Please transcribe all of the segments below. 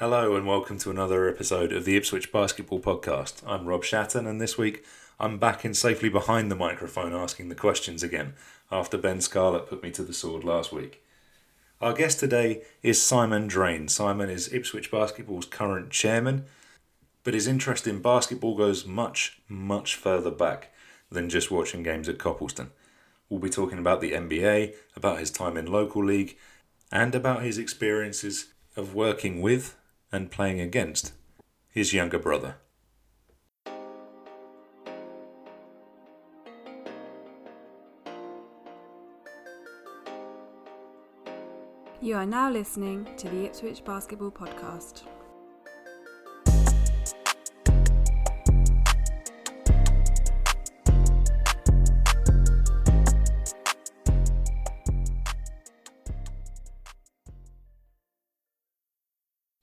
Hello and welcome to another episode of the Ipswich Basketball Podcast. I'm Rob Schatten, and this week I'm back in safely behind the microphone asking the questions again after Ben Scarlett put me to the sword last week. Our guest today is Simon Drane. Simon is Ipswich Basketball's current chairman, but his interest in basketball goes much, much further back than just watching games at Copleston. We'll be talking about the NBA, about his time in local league, and about his experiences of working with and playing against his younger brother. You are now listening to the Ipswich Basketball Podcast.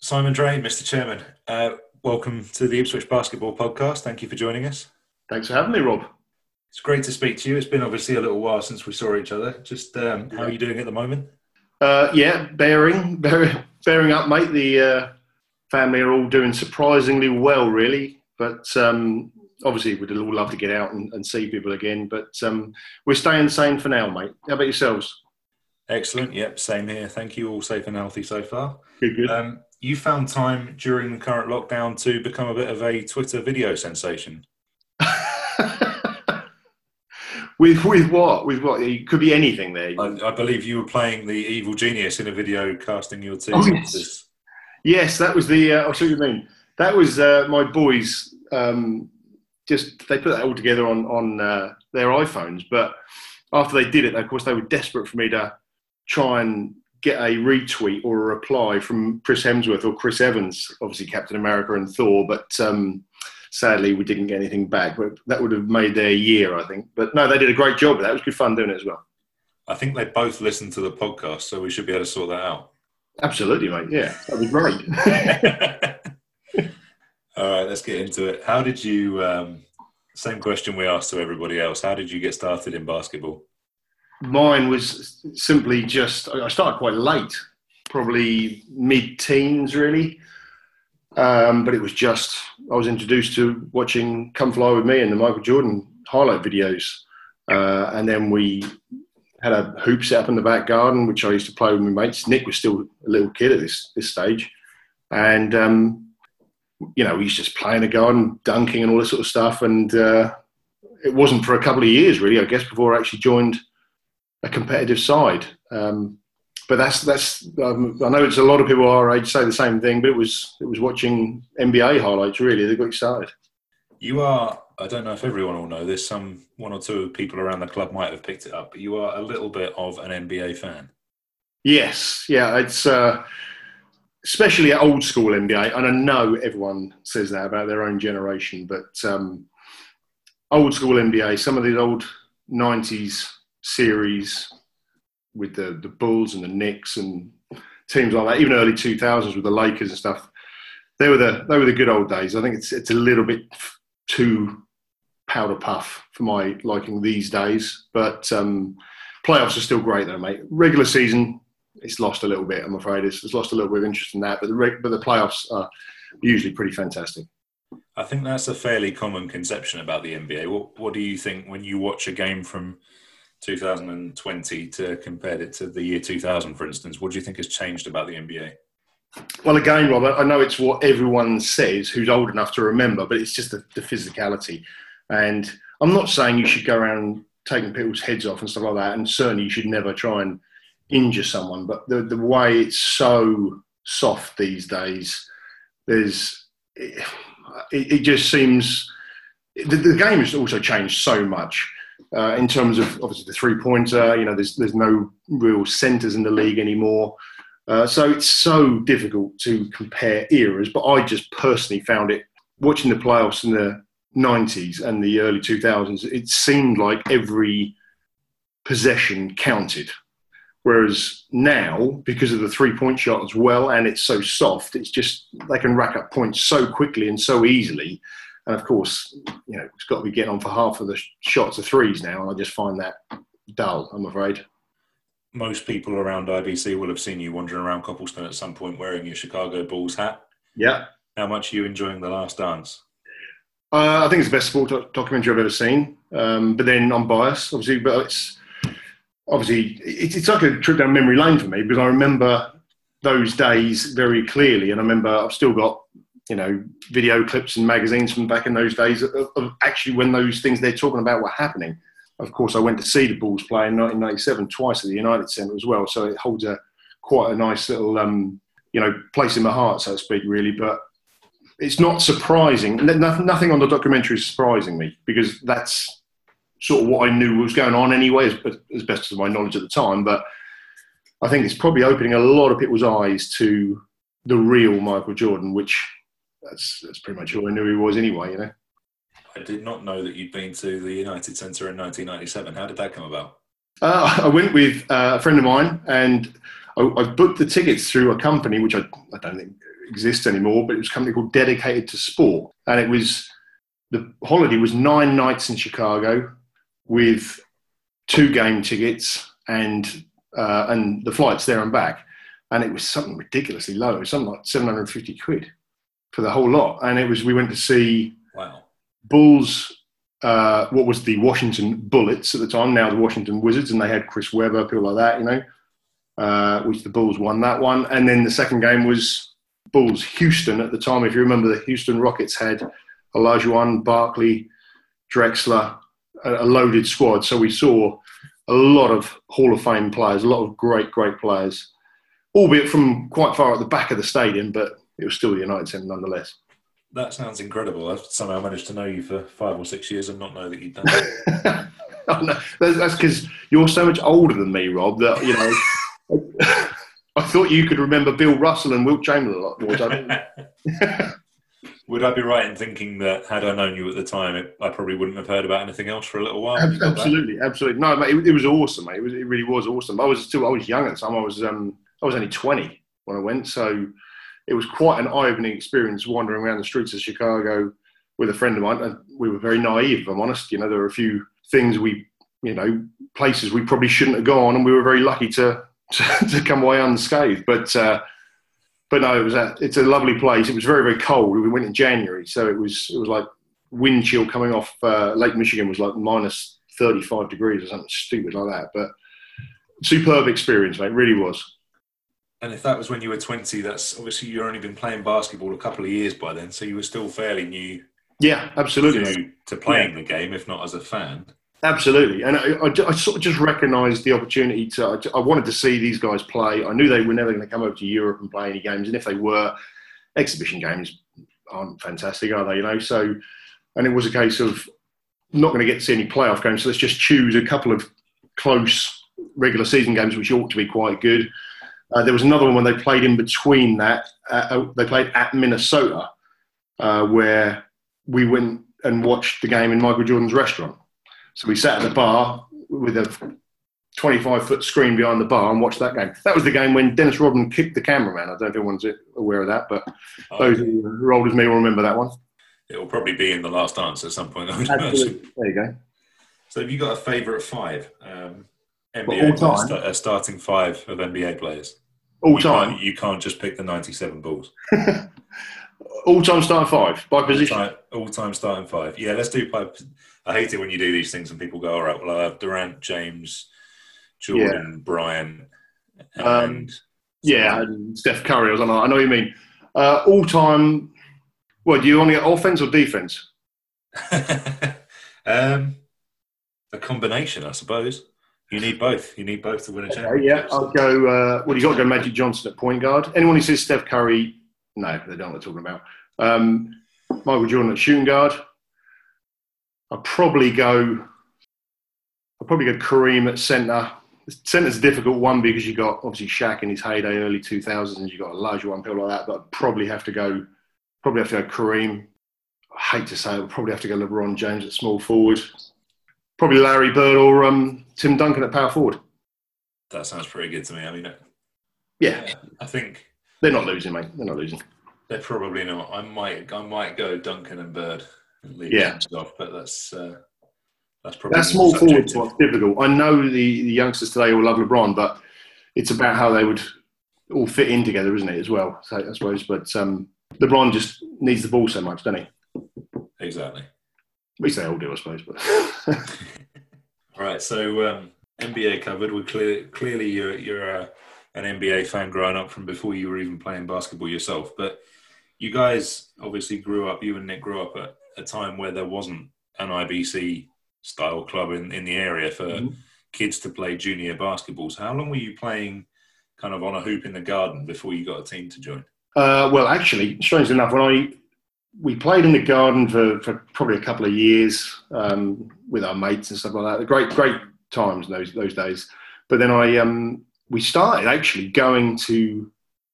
Simon Drane, Mr. Chairman, uh, welcome to the Ipswich Basketball Podcast. Thank you for joining us. Thanks for having me, Rob. It's great to speak to you. It's been obviously a little while since we saw each other. Just um, how are you doing at the moment? Uh, yeah, bearing, bearing, bearing up, mate. The uh, family are all doing surprisingly well, really. But um, obviously, we'd all love to get out and, and see people again. But um, we're staying sane for now, mate. How about yourselves? Excellent. Yep, same here. Thank you. All safe and healthy so far. Good, good. Um, you found time during the current lockdown to become a bit of a Twitter video sensation. with with what? With what? It could be anything there. I, I, believe you were playing the evil genius in a video casting your team. Oh, yes. yes, that was the. Uh, I'll show you what you mean. That was uh, my boys. Um, just they put that all together on on uh, their iPhones, but after they did it, of course, they were desperate for me to try and get a retweet or a reply from Chris Hemsworth or Chris Evans, obviously Captain America and Thor, but um, sadly we didn't get anything back. But that would have made their year, I think. But no, they did a great job. That was good fun doing it as well. I think they both listened to the podcast, so we should be able to sort that out. Absolutely, mate. Yeah, that'd be great. All right, let's get into it. How did you? Um, same question we asked to everybody else. How did you get started in basketball? Mine was simply just, I started quite late, probably mid teens, really. Um, but it was just, I was introduced to watching Come Fly With Me and the Michael Jordan highlight videos. Uh, and then we had a hoop set up in the back garden, which I used to play with my mates. Nick was still a little kid at this, this stage. And, um, you know, he's just playing the garden, dunking and all this sort of stuff. And uh, it wasn't for a couple of years, really, I guess, before I actually joined a competitive side. Um, but that's that's um, I know it's a lot of people our age say the same thing, but it was it was watching NBA highlights really that got excited. You are I don't know if everyone will know this. Some one or two people around the club might have picked it up, but you are a little bit of an NBA fan. Yes, yeah, it's uh, especially at old school NBA, and I know everyone says that about their own generation, but um, old school NBA, some of these old '90s series with the, the Bulls and the Knicks and teams like that, even early 2000s with the Lakers and stuff. They were the they were the good old days. I think it's it's a little bit too powder puff for my liking these days, but um, playoffs are still great though, mate. Regular season, it's lost a little bit. I'm afraid it's, it's lost a little bit of interest in that, but the but the playoffs are usually pretty fantastic. I think that's a fairly common conception about the NBA. What what do you think when you watch a game from 2020 to compare it to the year 2000, for instance? What do you think has changed about the NBA? Well, again, Robert, I know it's what everyone says who's old enough to remember, but it's just the, the physicality. And I'm not saying you should go around taking people's heads off and stuff like that, and certainly you should never try and injure someone. But the, the way it's so soft these days, there's it, it just seems the, the game has also changed so much uh, in terms of obviously the three pointer. You know, there's there's no real centres in the league anymore. Uh, so it's so difficult to compare eras. But I just personally found it watching the playoffs in the 90s and the early 2000s. It seemed like every possession counted. Whereas now, because of the three point shot as well, and it's so soft, it's just they can rack up points so quickly and so easily and of course, you know, it's got to be getting on for half of the shots of threes now, and I just find that dull. I'm afraid. Most people around IBC will have seen you wandering around Copleston at some point wearing your Chicago Bulls hat. Yeah. How much are you enjoying The Last Dance? Uh, I think it's the best sport doc- documentary I've ever seen. Um, but then I'm biased, obviously. But it's obviously it's, it's like a trip down memory lane for me because I remember those days very clearly, and I remember I've still got you know video clips and magazines from back in those days of, of actually when those things they're talking about were happening. Of course, I went to see the Bulls play in 1997 twice at the United Centre as well, so it holds a quite a nice little um, you know place in my heart, so to speak, really. But it's not surprising. No- Nothing on the documentary is surprising me because that's sort of what I knew was going on anyway, as, as best as my knowledge at the time. But I think it's probably opening a lot of people's eyes to the real Michael Jordan, which that's, that's pretty much all I knew he was anyway, you know. I did not know that you'd been to the United Centre in 1997. How did that come about? Uh, I went with uh, a friend of mine, and I, I booked the tickets through a company which I, I don't think exists anymore, but it was a company called Dedicated to Sport, and it was the holiday was nine nights in Chicago with two game tickets and uh, and the flights there and back, and it was something ridiculously low. It was something like seven hundred and fifty quid for the whole lot, and it was we went to see Wow. Bulls, uh, what was the Washington Bullets at the time, now the Washington Wizards, and they had Chris Webber, people like that, you know, uh, which the Bulls won that one. And then the second game was Bulls Houston at the time. If you remember, the Houston Rockets had Olajuwon, Barkley, Drexler, a, a loaded squad. So we saw a lot of Hall of Fame players, a lot of great, great players, albeit from quite far at the back of the stadium, but it was still the United Centre nonetheless. That sounds incredible. I've somehow managed to know you for five or six years and not know that you'd done that. oh, no. That's because you're so much older than me, Rob. That you know, I thought you could remember Bill Russell and Wilt Chamberlain a lot more. Would I be right in thinking that had I known you at the time, it, I probably wouldn't have heard about anything else for a little while? Ab- You got that? absolutely, absolutely. No, mate, it, it was awesome, mate. It, was, it really was awesome. I was still, I was young at the time. I was, um, I was only twenty when I went, so it was quite an eye-opening experience wandering around the streets of Chicago with a friend of mine. And we were very naive, if I'm honest. You know, there were a few things we, you know, places we probably shouldn't have gone, and we were very lucky to to, to come away unscathed. But uh, but no, it was a, it's a lovely place. It was very very cold. We went in January, so it was it was like wind chill coming off uh, Lake Michigan was like minus 35 degrees or something stupid like that. But superb experience, mate. Really was. And if that was when you were 20, that's obviously you've only been playing basketball a couple of years by then, so you were still fairly new Yeah, absolutely. to, to playing the game, if not as a fan. Absolutely, and I, I, I sort of just recognised the opportunity to. I, I wanted to see these guys play. I knew they were never going to come over to Europe and play any games, and if they were, exhibition games aren't fantastic, are they? You know, so and it was a case of not going to get to see any playoff games, so let's just choose a couple of close regular season games, which ought to be quite good. Uh, there was another one when they played in between that. Uh, they played at Minnesota, uh, where we went and watched the game in Michael Jordan's restaurant. So we sat at the bar with a 25 foot screen behind the bar and watched that game. That was the game when Dennis Rodman kicked the cameraman. I don't know if everyone's aware of that, but those who are old as me will remember that one. It will probably be in the last dance at some point. Imagine. There you go. So, have you got a favourite five? Um, all NBA time? players, sta- a starting five of NBA players. All you time. Can't, you can't just pick the 97 Bulls. All time starting five by position. All time, all time starting five. Yeah, let's do five. I hate it when you do these things and people go, all right, well, I have Durant, James, Jordan, Bryant, Um, and Yeah, and Steph Curry. I, don't know, I know what you mean. Uh, all time. Well, do you want to get offense or defense? um, a combination, I suppose. You need both. You need both to win a Okay, championship. yeah, I'll go. Uh, well, you got to go Magic Johnson at point guard. Anyone who says Steph Curry, no, they don't know what they're talking about. Um, Michael Jordan at shooting guard. I'll probably go. I'll probably go Kareem at centre. Centre's a difficult one because you got obviously Shaq in his heyday, early 2000s. and You got Olajuwon people like that, but I'd probably have to go. Probably have to go Kareem. I hate to say it, but probably have to go LeBron James at small forward. Probably Larry Bird or um, Tim Duncan at power forward. That sounds pretty good to me. I mean, Yeah, I think they're not losing, mate. They're not losing. they're probably not. I might, I might go Duncan and Bird and leave Yeah. Off, but that's uh, that's probably That small more forward's subjective. difficult. I know the, the youngsters today all love LeBron, but it's about how they would all fit in together, isn't it, as well? So, I suppose. But um, LeBron just needs the ball so much, doesn't he? Exactly. Least they all do, I suppose. But all right, So um, NBA covered. We're clear, clearly you're you're a, an NBA fan growing up from before you were even playing basketball yourself. But you guys obviously grew up. You and Nick grew up at a time where there wasn't an IBC style club in, in the area for Mhm. kids to play junior basketball. So how long were you playing kind of on a hoop in the garden before you got a team to join? Uh, well, actually, strangely enough, when I we played in the garden for, for probably a couple of years um, with our mates and stuff like that. Great, great times those those days. But then I um, we started actually going to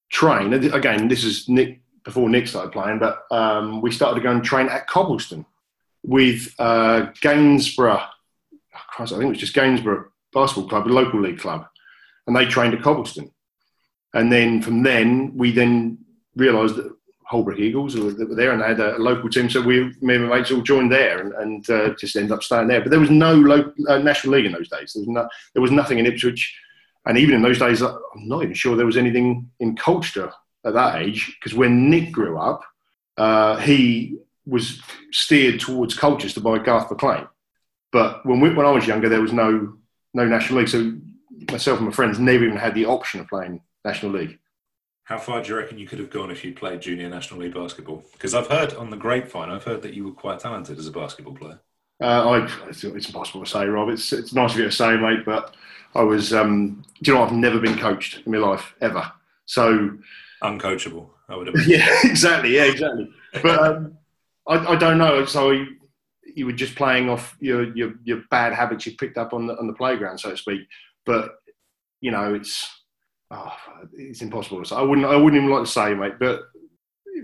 train again. This is Nick before Nick started playing, but um, we started to go and train at Copleston with uh, Gainsborough. oh, Christ, I think it was just Gainsborough Basketball Club, a local league club, and they trained at Copleston. And then from then, we then realised that Holbrook Eagles that were there and they had a local team. So we, me and my mates all joined there and, and uh, just ended up staying there. But there was no local, uh, National League in those days. There was, no, there was nothing in Ipswich. And even in those days, I'm not even sure there was anything in Colchester at that age. Because when Nick grew up, uh, he was steered towards Colchester by Garth McLean. But when, we, when I was younger, there was no, no National League. So myself and my friends never even had the option of playing National League. How far do you reckon you could have gone if you played junior National League basketball? Because I've heard on the grapevine, I've heard that you were quite talented as a basketball player. Uh, I, it's, it's impossible to say, Rob. It's, it's nice of you to say, mate, but I was, um, do you know, I've never been coached in my life, ever. So, Uncoachable, I would imagine. yeah, exactly, yeah, exactly. But um, I, I don't know. So you, you were just playing off your, your, your bad habits you picked up on the, on the playground, so to speak. But, you know, it's, oh, it's impossible to say. I wouldn't, I wouldn't even like to say, mate, but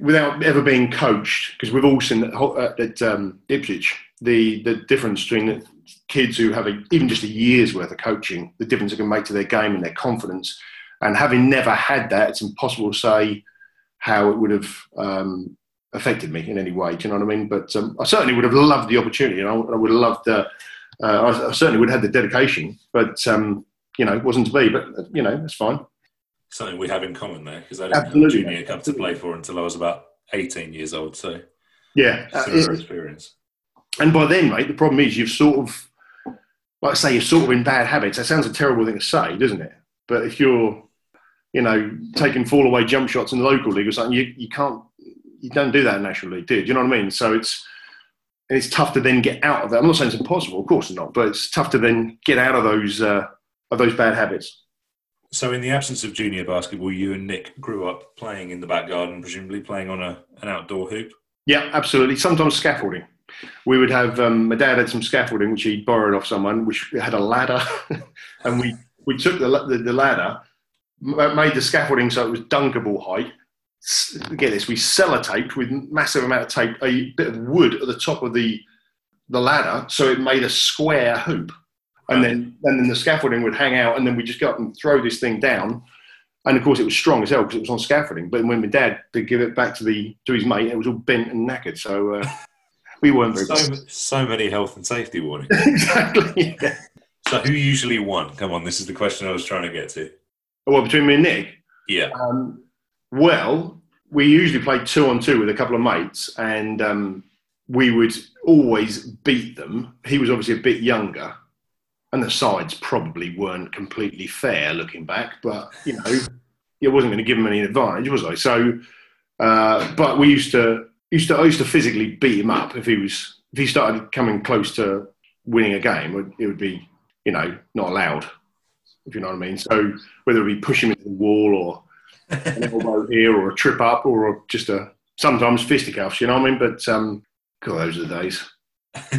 without ever being coached, because we've all seen at, at um, Ipswich the the difference between the kids who have a, even just a year's worth of coaching, the difference it can make to their game and their confidence. And having never had that, it's impossible to say how it would have um, affected me in any way. Do you know what I mean? But um, I certainly would have loved the opportunity, and I, I would have loved. Uh, uh, I, I certainly would have had the dedication, but um, you know, it wasn't to be. But you know, it's fine. Something we have in common there, because I didn't Absolutely. have a junior cup to play for until I was about 18 years old. So, Yeah, uh, similar it- experience. and by then, mate, the problem is you've sort of, like I say, you're sort of in bad habits. That sounds a terrible thing to say, doesn't it? But if you're, you know, taking fall away jump shots in the local league or something, you, you can't, you don't do that in national league, do you? Do you know what I mean? So it's, it's tough to then get out of that. I'm not saying it's impossible, of course not, but it's tough to then get out of those, uh, of those bad habits. So, in the absence of junior basketball, you and Nick grew up playing in the back garden, presumably playing on a, an outdoor hoop. Yeah, absolutely. Sometimes scaffolding. We would have. Um, my dad had some scaffolding which he borrowed off someone, which had a ladder, and we we took the, the the ladder, made the scaffolding so it was dunkable height. Get this, we sellotaped with massive amount of tape a bit of wood at the top of the the ladder, so it made a square hoop, and then and then the scaffolding would hang out, and then we just go up and throw this thing down. And of course, it was strong as hell because it was on scaffolding. But when my dad did give it back to the to his mate, it was all bent and knackered. So uh, we weren't very So, so many health and safety warnings. exactly. Yeah. So, who usually won? Come on, this is the question I was trying to get to. Well, between me and Nick, Yeah. um, well, we usually played two on two with a couple of mates, and um, we would always beat them. He was obviously a bit younger, and the sides probably weren't completely fair looking back, but you know, it wasn't going to give him any advantage, was I? So, uh, but we used to used to I used to physically beat him up if he was if he started coming close to winning a game. It would, be you know not allowed, if you know what I mean. So whether it be push him into the wall or an elbow here or a trip up or just a sometimes fisticuffs, you know what I mean? But um, God, those are the days.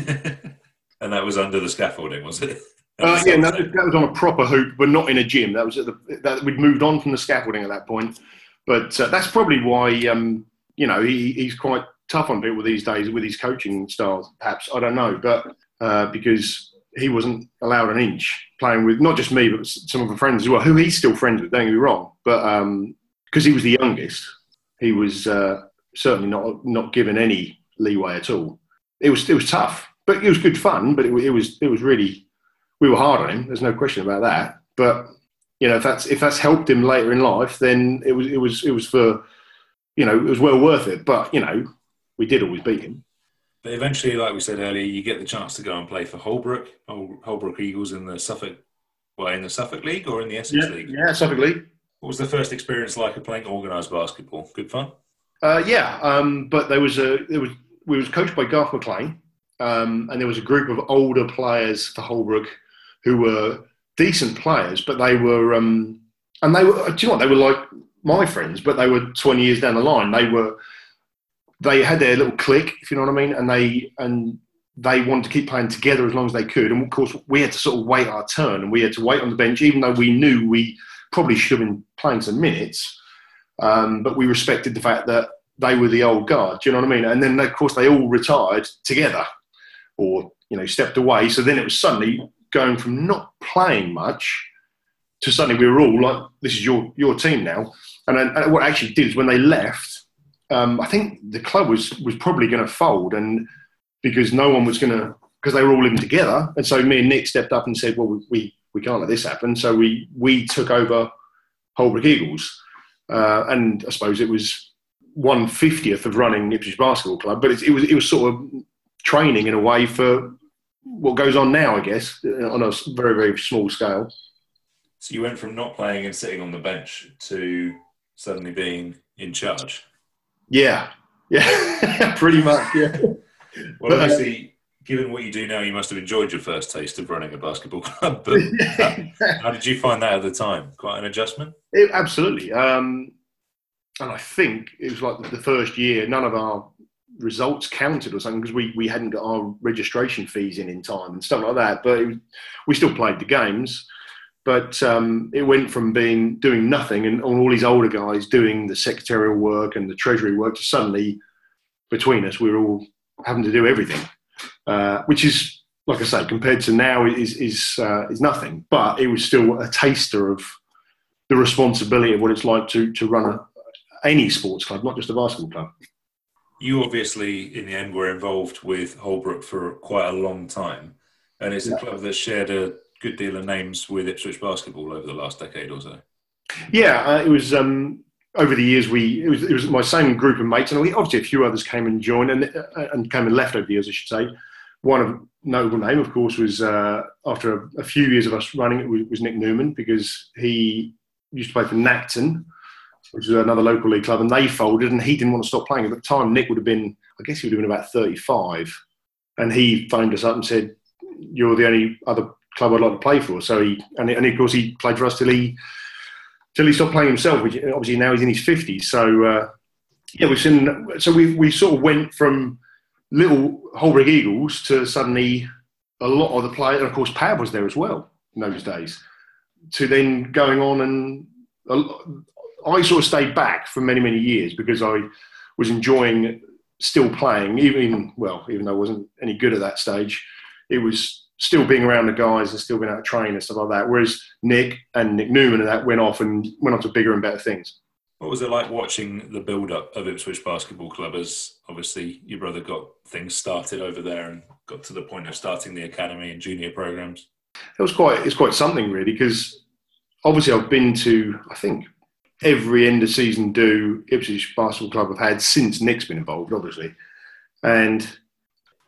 and that was under the scaffolding, was it? Uh, yeah, that was on a proper hoop, but not in a gym. That was at the, that we'd moved on from the scaffolding at that point. But uh, that's probably why um, you know he, he's quite tough on people these days with his coaching styles. Perhaps I don't know, but uh, because he wasn't allowed an inch playing with not just me, but some of the friends as well, who he's still friends with. Don't get me wrong, but because he was the youngest, he was uh, certainly not not given any leeway at all. It was it was tough, but it was good fun. But it, it was it was really we were hard on him. There's no question about that. But you know, if that's if that's helped him later in life, then it was it was it was for you know, it was well worth it. But you know, we did always beat him. But eventually, like we said earlier, you get the chance to go and play for Holbrook, Holbrook Eagles in the Suffolk, well, in the Suffolk League or in the Essex yeah, League. Yeah, Suffolk League. What was the first experience like of playing organised basketball? Good fun. Uh, yeah, um, but there was a there was we was coached by Garth McLean, um, and there was a group of older players for Holbrook who were decent players, but they were um, and they were. Do you know what? They were like my friends, but they were twenty years down the line. They were they had their little clique, if you know what I mean, and they and they wanted to keep playing together as long as they could. And of course, we had to sort of wait our turn, and we had to wait on the bench, even though we knew we probably should have been playing some minutes. Um, but we respected the fact that they were the old guard. Do you know what I mean? And then, of course, they all retired together, or you know, stepped away. So then it was suddenly going from not playing much to suddenly we were all like, "This is your your team now." And, and what actually did is when they left, um, I think the club was was probably going to fold, and because no one was going to because they were all living together, and so me and Nick stepped up and said, "Well, we we, we can't let this happen." So we we took over Holbrook Eagles, uh, and I suppose it was one fiftieth of running Ipswich Basketball Club, but it, it was it was sort of training in a way for what goes on now, I guess, on a very very small scale. So you went from not playing and sitting on the bench to suddenly being in charge. Yeah, yeah, pretty much. Yeah. well, uh, obviously, given what you do now, you must have enjoyed your first taste of running a basketball club. But how, how did you find that at the time? Quite an adjustment. It, absolutely. Um, and I think it was like the first year, none of our results counted or something because we, we hadn't got our registration fees in in time and stuff like that. But we still played the games. But um, it went from being doing nothing and all these older guys doing the secretarial work and the treasury work to suddenly between us we were all having to do everything, uh, which is like I say compared to now is is uh, is nothing. But it was still a taster of the responsibility of what it's like to to run a, any sports club, not just a basketball club. You obviously, in the end, were involved with Holbrook for quite a long time, and it's a club that shared a good deal of names with Ipswich basketball over the last decade or so. Yeah, uh, it was um, over the years. We it was, it was my same group of mates, and we, obviously a few others came and joined and uh, and came and left over the years, I should say. One of notable name, of course, was uh, after a, a, few years of us running it was, was, Nick Newman because he used to play for Nacton, which is another local league club, and they folded, and he didn't want to stop playing. At the time, Nick would have been, I guess, he would have been about thirty-five, and he phoned us up and said, "You're the only other club I'd like to play for. So he and, and of course he played for us till he till he stopped playing himself. Which obviously now he's in his fifties. So uh, yeah, we've seen. So we we sort of went from little Holbrook Eagles to suddenly a lot of the players. And of course, Pab was there as well in those days. To then going on and I sort of stayed back for many many years because I was enjoying still playing, even well, even though I wasn't any good at that stage. It was still being around the guys and still being able to train and stuff like that. Whereas Nick and Nick Newman and that went off and went on to bigger and better things. What was it like watching the build up of Ipswich Basketball Club as obviously your brother got things started over there and got to the point of starting the academy and junior programs? It was quite it's quite something really because obviously I've been to I think every end of season do Ipswich Basketball Club have had since Nick's been involved, obviously. And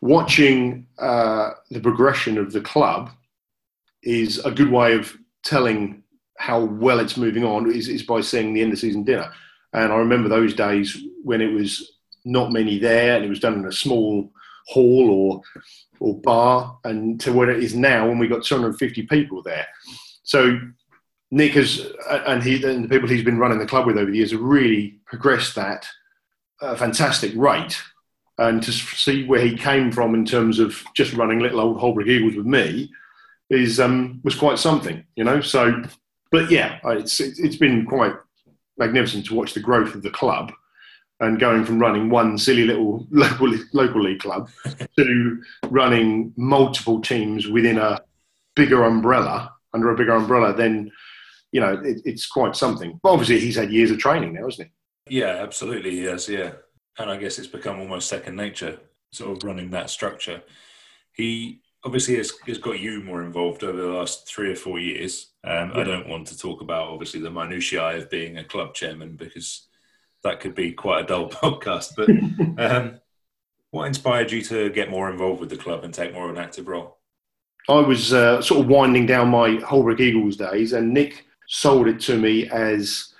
watching uh, the progression of the club is a good way of telling how well it's moving on is, is by seeing the end of season dinner. And I remember those days when it was not many there and it was done in a small hall or or bar and to what it is now when we got 250 people there. So Nick has and he and the people he's been running the club with over the years have really progressed that a fantastic rate and to see where he came from in terms of just running little old Holbrook Eagles with me is um, was quite something, you know. So, but yeah, it's it's been quite magnificent to watch the growth of the club and going from running one silly little local local league club to running multiple teams within a bigger umbrella under a bigger umbrella. Then you know it, it's quite something. But obviously, he's had years of training now, hasn't he? Yeah, absolutely. Yes, yeah and I guess it's become almost second nature, sort of running that structure. He obviously has, has got you more involved over the last three or four years. Um, yeah. I don't want to talk about obviously the minutiae of being a club chairman because that could be quite a dull podcast. But um, what inspired you to get more involved with the club and take more of an active role? I was uh, sort of winding down my Holbrook Eagles days, and Nick sold it to me as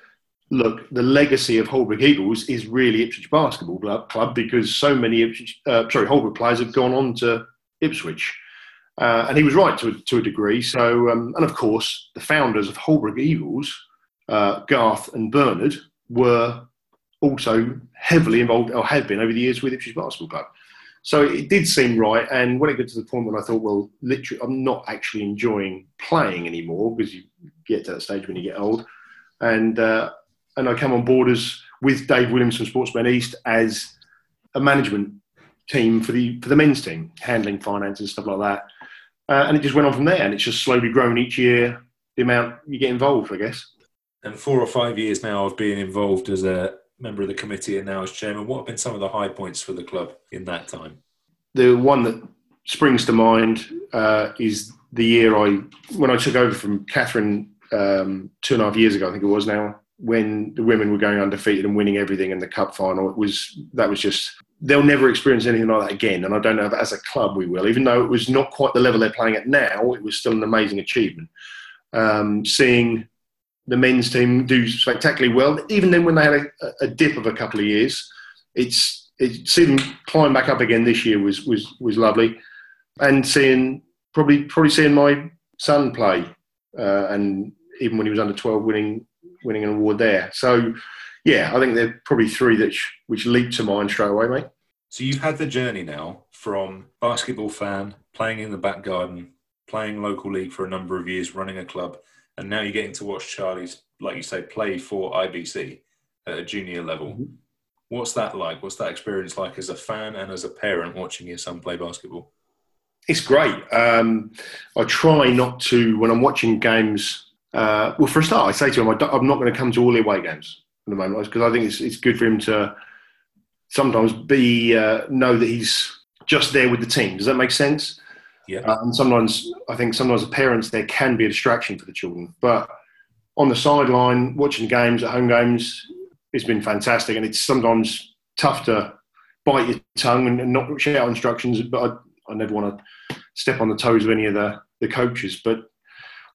look, the legacy of Holbrook Eagles is really Ipswich Basketball Club because so many Ipswich, uh, sorry, Holbrook players have gone on to Ipswich. Uh, and he was right to a, to a degree. So, um, and of course, the founders of Holbrook Eagles, uh, Garth and Bernard, were also heavily involved, or have been over the years with Ipswich Basketball Club. So it did seem right. And when it got to the point when I thought, well, literally, I'm not actually enjoying playing anymore because you get to that stage when you get old. And uh, and I came on board as with Dave Williams from Sportsmen East as a management team for the for the men's team, handling finance and stuff like that. Uh, and it just went on from there, and it's just slowly grown each year. The amount you get involved, I guess. And four or five years now of being involved as a member of the committee and now as chairman. What have been some of the high points for the club in that time? The one that springs to mind uh, is the year I when I took over from Catherine um, two and a half years ago. I think it was now when the women were going undefeated and winning everything in the cup final. It was that was just they'll never experience anything like that again. And I don't know if as a club we will, even though it was not quite the level they're playing at now. It was still an amazing achievement. Um, seeing the men's team do spectacularly well, even then when they had a, a dip of a couple of years, it's it, seeing climb back up again this year was was was lovely, and seeing probably probably seeing my son play, uh, and even when he was under twelve, winning winning an award there. So, yeah, I think they're probably three that sh- which leap to mind straight away, mate. So you've had the journey now from basketball fan, playing in the back garden, playing local league for a number of years, running a club, and now you're getting to watch Charlie's, like you say, play for IBC at a junior level. Mm-hmm. What's that like? What's that experience like as a fan and as a parent watching your son play basketball? It's great. Um, I try not to when I'm watching games uh, well, for a start, I say to him, I'm not going to come to all the away games at the moment because I think it's, it's good for him to sometimes be uh, know that he's just there with the team. Does that make sense? Yeah. Uh, and sometimes I think sometimes the parents there can be a distraction for the children, but on the sideline watching games at home games, it's been fantastic, and it's sometimes tough to bite your tongue and, not shout instructions. But I, I never want to step on the toes of any of the, the coaches. But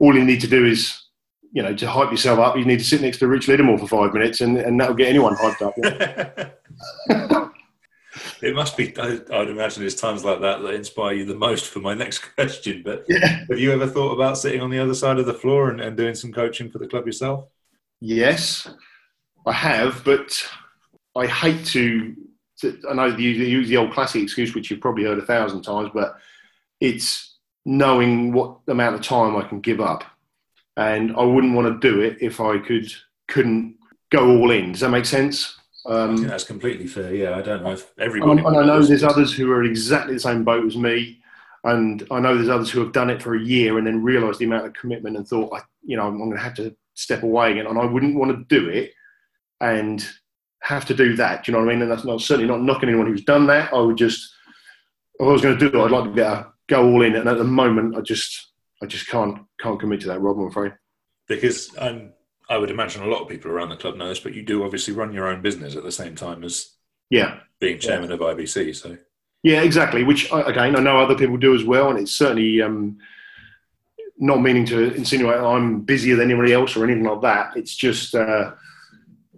all you need to do is you know, to hype yourself up, you need to sit next to Rich Liddimore for five minutes, and, and that'll get anyone hyped up. it must be. I, would imagine it's times like that that inspire you the most for my next question. But yeah. have you ever thought about sitting on the other side of the floor and, and doing some coaching for the club yourself? Yes, I have, but I hate to. to I know you use the old classic excuse, which you've probably heard a thousand times, but it's knowing what amount of time I can give up and I wouldn't want to do it if I could couldn't go all in. Does that make sense? Um, that's completely fair. Yeah, I don't know if everybody. And, I know there's others who are exactly the same boat as me, and I know there's others who have done it for a year and then realised the amount of commitment and thought, I, you know, I'm, I'm going to have to step away again, and I wouldn't want to do it and have to do that. Do you know what I mean? And that's not certainly not knocking anyone who's done that. I would just, if I was going to do it, I'd like to get a, go all in, and at the moment, I just I just can't can't commit to that, Rob. I'm afraid. Because I'm, I would imagine a lot of people around the club know this, but you do obviously run your own business at the same time as yeah being chairman yeah. of IBC. So yeah, exactly. Which again, I know other people do as well, and it's certainly um, not meaning to insinuate I'm busier than anybody else or anything like that. It's just. Uh,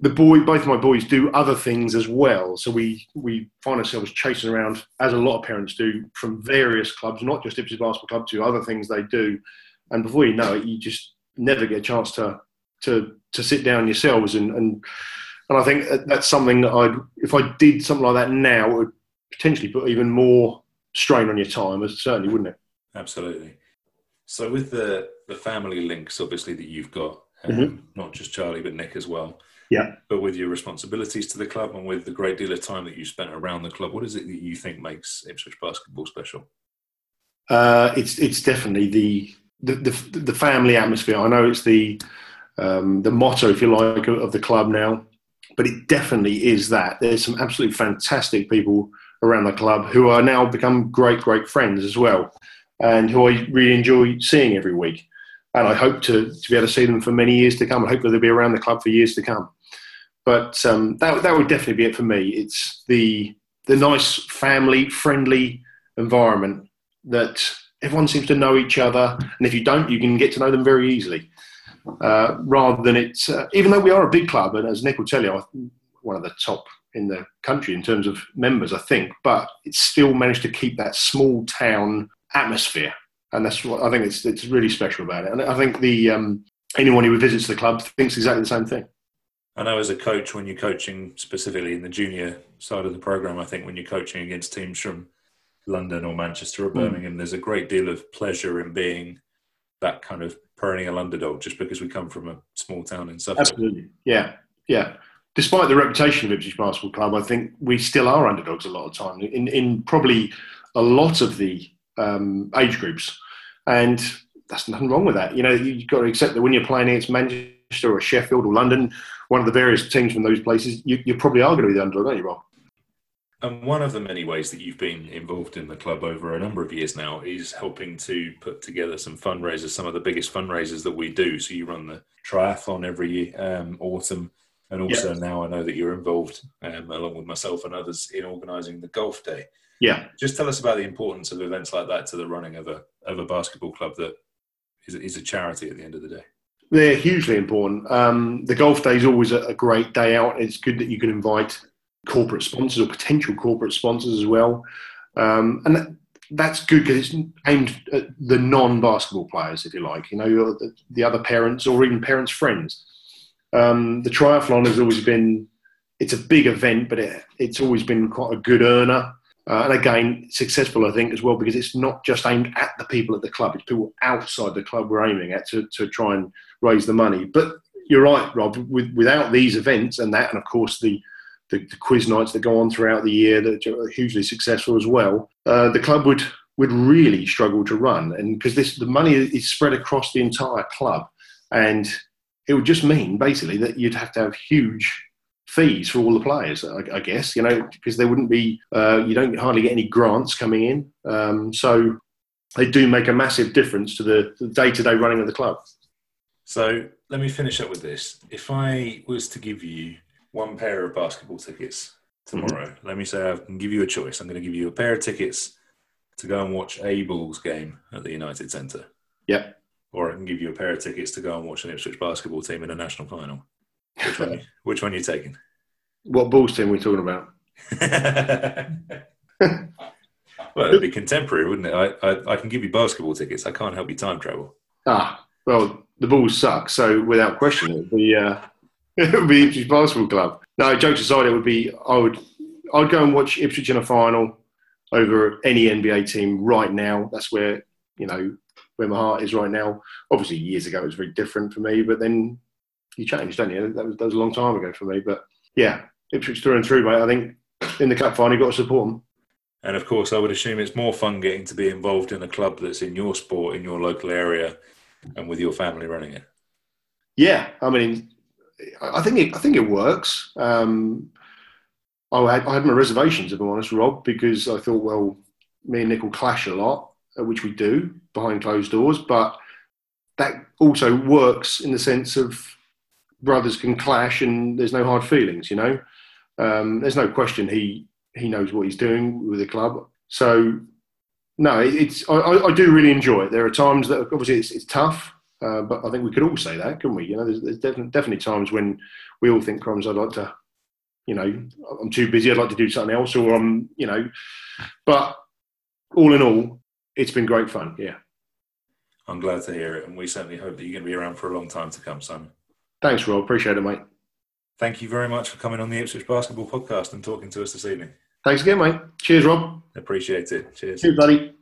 the boy, both my boys do other things as well. So we we find ourselves chasing around, as a lot of parents do, from various clubs, not just Ipswich Basketball Club, to other things they do. And before you know it, you just never get a chance to to to sit down yourselves. And and and I think that's something that I'd, if I did something like that now, it would potentially put even more strain on your time. Certainly, wouldn't it? Absolutely. So with the the family links, obviously that you've got, um, mm-hmm. not just Charlie but Nick as well yeah. But with your responsibilities to the club and with the great deal of time that you spent around the club, what is it that you think makes Ipswich basketball special? Uh, it's it's definitely the, the, the the family atmosphere. I know it's the um, the motto, if you like, of the club now, but it definitely is that. There's some absolutely fantastic people around the club who are now become great great friends as well, and who I really enjoy seeing every week. And I hope to, to be able to see them for many years to come. I hope that they'll be around the club for years to come. But um, that that would definitely be it for me. It's the the nice family friendly environment that everyone seems to know each other, and if you don't, you can get to know them very easily. Uh, rather than it's uh, even though we are a big club, and as Nick will tell you, one of the top in the country in terms of members, I think, but it's still managed to keep that small town atmosphere, and that's what I think it's it's really special about it. And I think the um, anyone who visits the club thinks exactly the same thing. I know as a coach, when you're coaching specifically in the junior side of the program, I think when you're coaching against teams from London or Manchester or hmm. Birmingham, mm. there's a great deal of pleasure in being that kind of perennial underdog just because we come from a small town in Suffolk. Absolutely. Yeah. Yeah. Despite the reputation of Ipswich Basketball Club, I think we still are underdogs a lot of time in, in probably a lot of the um, age groups. And that's nothing wrong with that. You know, you've got to accept that when you're playing against Manchester or Sheffield or London, one of the various teams from those places, you, you probably are going to be the underdog, aren't you, Rob? And one of the many ways that you've been involved in the club over a number of years now is helping to put together some fundraisers, some of the biggest fundraisers that we do. So you run the triathlon every um, autumn, and also now I know that you're involved, um, along with myself and others, in organising the golf day. Yeah. Just tell us about the importance of events like that to the running of a of a basketball club that is, is a charity at the end of the day. They're hugely important. Um, the golf day is always a, a great day out. It's good that you can invite corporate sponsors or potential corporate sponsors as well. Um, and that, that's good because it's aimed at the non-basketball players, if you like, you know, the, the other parents or even parents' friends. Um, the triathlon has always been, it's a big event, but it, it's always been quite a good earner. Uh, and again, successful, I think, as well, because it's not just aimed at the people at the club, it's people outside the club we're aiming at to, to try and raise the money. But you're right, Rob, with, without these events and that, and of course the the, the, quiz nights that go on throughout the year that are hugely successful as well, uh, the club would would really struggle to run, and because this the money is spread across the entire club, and it would just mean basically that you'd have to have huge fees for all the players, I, I guess, you know, because there wouldn't be, uh, you don't hardly get any grants coming in. Um, so they do make a massive difference to the day to day running of the club. So let me finish up with this. If I was to give you one pair of basketball tickets tomorrow. Mm-hmm. Let me say I can give you a choice. I'm going to give you a pair of tickets to go and watch a Bulls game at the United Centre. Yep. Or I can give you a pair of tickets to go and watch an Ipswich basketball team in a national final. Which one? which one are you taking? What Bulls team are we talking about? well, it'd be contemporary, wouldn't it? I, I, I can give you basketball tickets. I can't help you time travel. Ah, well, the Bulls suck. So without question, it'd be uh, it would be Ipswich Basketball Club. No, jokes aside, it would be I would I'd go and watch Ipswich in a final over any NBA team right now. That's where you know where my heart is right now. Obviously, years ago it was very different for me, but then you changed, don't you? That was, that was a long time ago for me. But yeah, Ipswich through and through, mate. I think in the cup final, you've got to support them. And of course, I would assume it's more fun getting to be involved in a club that's in your sport, in your local area, and with your family running it. Yeah, I mean, I think it, I think it works. Um, I, had, I had my reservations, if I'm honest, Rob, because I thought, well, me and Nick will clash a lot, uh, which we do behind closed doors, but that also works in the sense of brothers can clash and there's no hard feelings, you know. Um, there's no question he he knows what he's doing with the club. So no, it's I, I, do really enjoy it. There are times that obviously it's, it's tough. Uh, but I think we could all say that, couldn't we? You know, there's, there's definitely, definitely times when we all think, crumbs, I'd like to, you know, I'm too busy, I'd like to do something else, or I'm, you know, but all in all, it's been great fun, yeah. I'm glad to hear it, and we certainly hope that you're going to be around for a long time to come, Simon. Thanks, Rob. Appreciate it, mate. Thank you very much for coming on the Ipswich Basketball Podcast and talking to us this evening. Thanks again, mate. Cheers, Rob. Appreciate it. Cheers. Cheers, buddy.